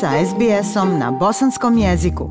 sa SBS-om na bosanskom jeziku.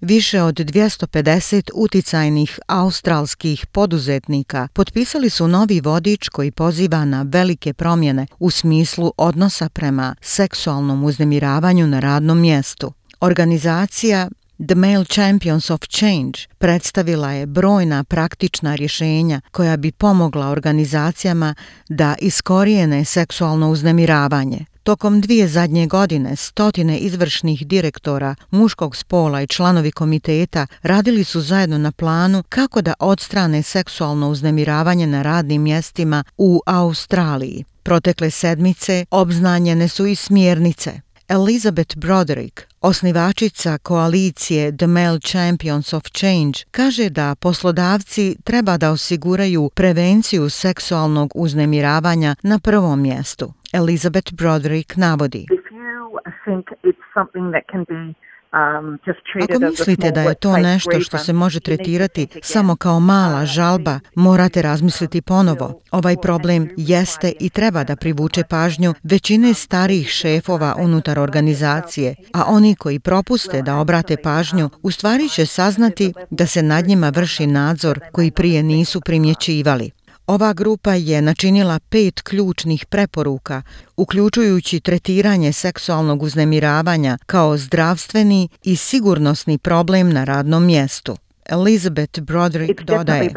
Više od 250 uticajnih australskih poduzetnika potpisali su novi vodič koji poziva na velike promjene u smislu odnosa prema seksualnom uznemiravanju na radnom mjestu. Organizacija The Male Champions of Change predstavila je brojna praktična rješenja koja bi pomogla organizacijama da iskorijene seksualno uznemiravanje. Tokom dvije zadnje godine stotine izvršnih direktora muškog spola i članovi komiteta radili su zajedno na planu kako da odstrane seksualno uznemiravanje na radnim mjestima u Australiji. Protekle sedmice obznanjene su i smjernice Elizabeth Broderick, osnivačica koalicije The Male Champions of Change, kaže da poslodavci treba da osiguraju prevenciju seksualnog uznemiravanja na prvom mjestu. Elizabeth Broderick navodi. If you think it's something that can be Um, Ako mislite da je to nešto što se može tretirati samo kao mala žalba, morate razmisliti ponovo. Ovaj problem jeste i treba da privuče pažnju većine starijih šefova unutar organizacije, a oni koji propuste da obrate pažnju, u stvari će saznati da se nad njima vrši nadzor koji prije nisu primjećivali. Ova grupa je načinila pet ključnih preporuka, uključujući tretiranje seksualnog uznemiravanja kao zdravstveni i sigurnosni problem na radnom mjestu. Elizabeth Broderick dodaje.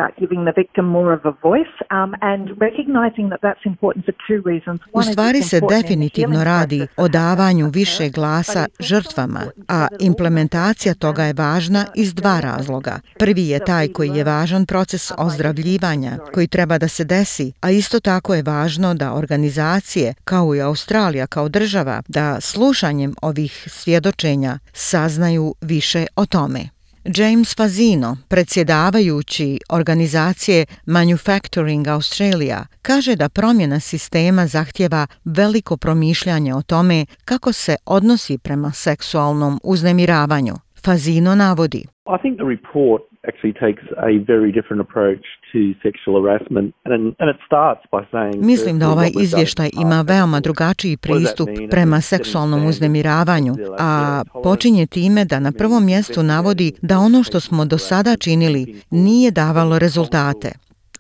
U stvari se definitivno radi o davanju više glasa žrtvama, a implementacija toga je važna iz dva razloga. Prvi je taj koji je važan proces ozdravljivanja koji treba da se desi, a isto tako je važno da organizacije, kao i Australija kao država, da slušanjem ovih svjedočenja saznaju više o tome. James Fazino, predsjedavajući organizacije Manufacturing Australia, kaže da promjena sistema zahtjeva veliko promišljanje o tome kako se odnosi prema seksualnom uznemiravanju. Fazino navodi. I think the report actually takes a very different approach to sexual harassment and, and it starts by saying Mislim da ovaj izvještaj ima veoma drugačiji pristup prema seksualnom uznemiravanju, a počinje time da na prvom mjestu navodi da ono što smo do sada činili nije davalo rezultate.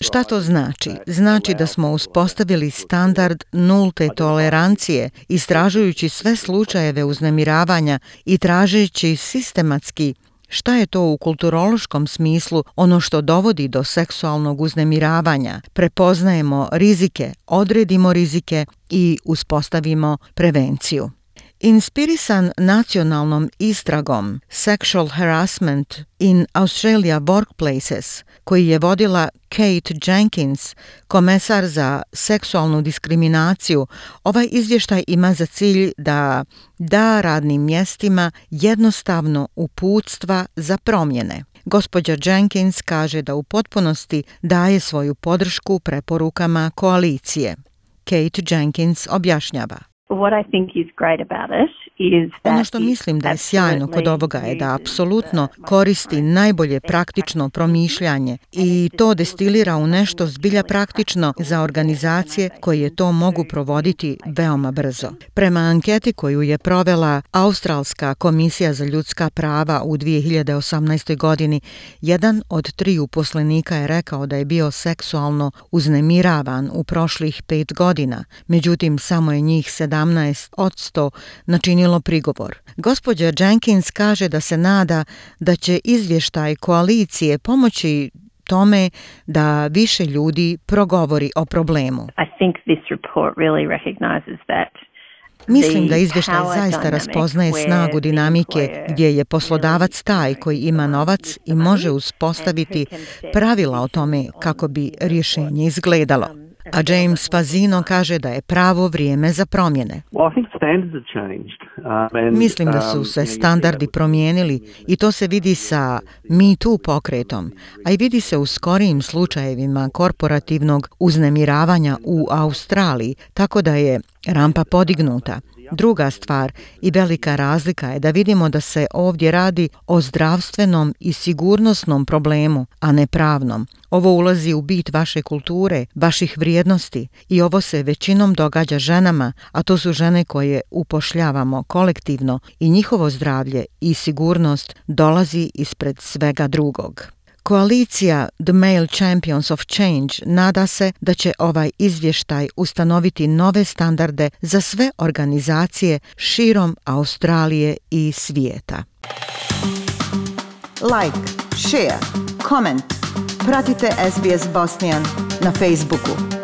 Šta to znači? Znači da smo uspostavili standard nulte tolerancije, istražujući sve slučajeve uznemiravanja i tražeći sistematski Šta je to u kulturološkom smislu ono što dovodi do seksualnog uznemiravanja? Prepoznajemo rizike, odredimo rizike i uspostavimo prevenciju. Inspirisan nacionalnom istragom Sexual Harassment in Australia Workplaces, koji je vodila Kate Jenkins, komesar za seksualnu diskriminaciju, ovaj izvještaj ima za cilj da da radnim mjestima jednostavno uputstva za promjene. Gospođa Jenkins kaže da u potpunosti daje svoju podršku preporukama koalicije. Kate Jenkins objašnjava. what I think is great about it Ono što mislim da je sjajno kod ovoga je da apsolutno koristi najbolje praktično promišljanje i to destilira u nešto zbilja praktično za organizacije koje to mogu provoditi veoma brzo. Prema anketi koju je provela Australska komisija za ljudska prava u 2018. godini, jedan od tri uposlenika je rekao da je bio seksualno uznemiravan u prošlih pet godina, međutim samo je njih 17 17% načinilo prigovor. Gospođa Jenkins kaže da se nada da će izvještaj koalicije pomoći tome da više ljudi progovori o problemu. Mislim da izvještaj zaista raspoznaje snagu dinamike gdje je poslodavac taj koji ima novac i može uspostaviti pravila o tome kako bi rješenje izgledalo a James Fazino kaže da je pravo vrijeme za promjene. Um, Mislim da su se standardi promijenili i to se vidi sa Me Too pokretom, a i vidi se u skorijim slučajevima korporativnog uznemiravanja u Australiji, tako da je rampa podignuta. Druga stvar i velika razlika je da vidimo da se ovdje radi o zdravstvenom i sigurnosnom problemu, a ne pravnom. Ovo ulazi u bit vaše kulture, vaših vrijednosti i ovo se većinom događa ženama, a to su žene koje upošljavamo kolektivno i njihovo zdravlje i sigurnost dolazi ispred svega drugog. Koalicija The Male Champions of Change nada se da će ovaj izvještaj ustanoviti nove standarde za sve organizacije širom Australije i svijeta. Like, share, comment. Pratite SBS Bosnian na Facebooku.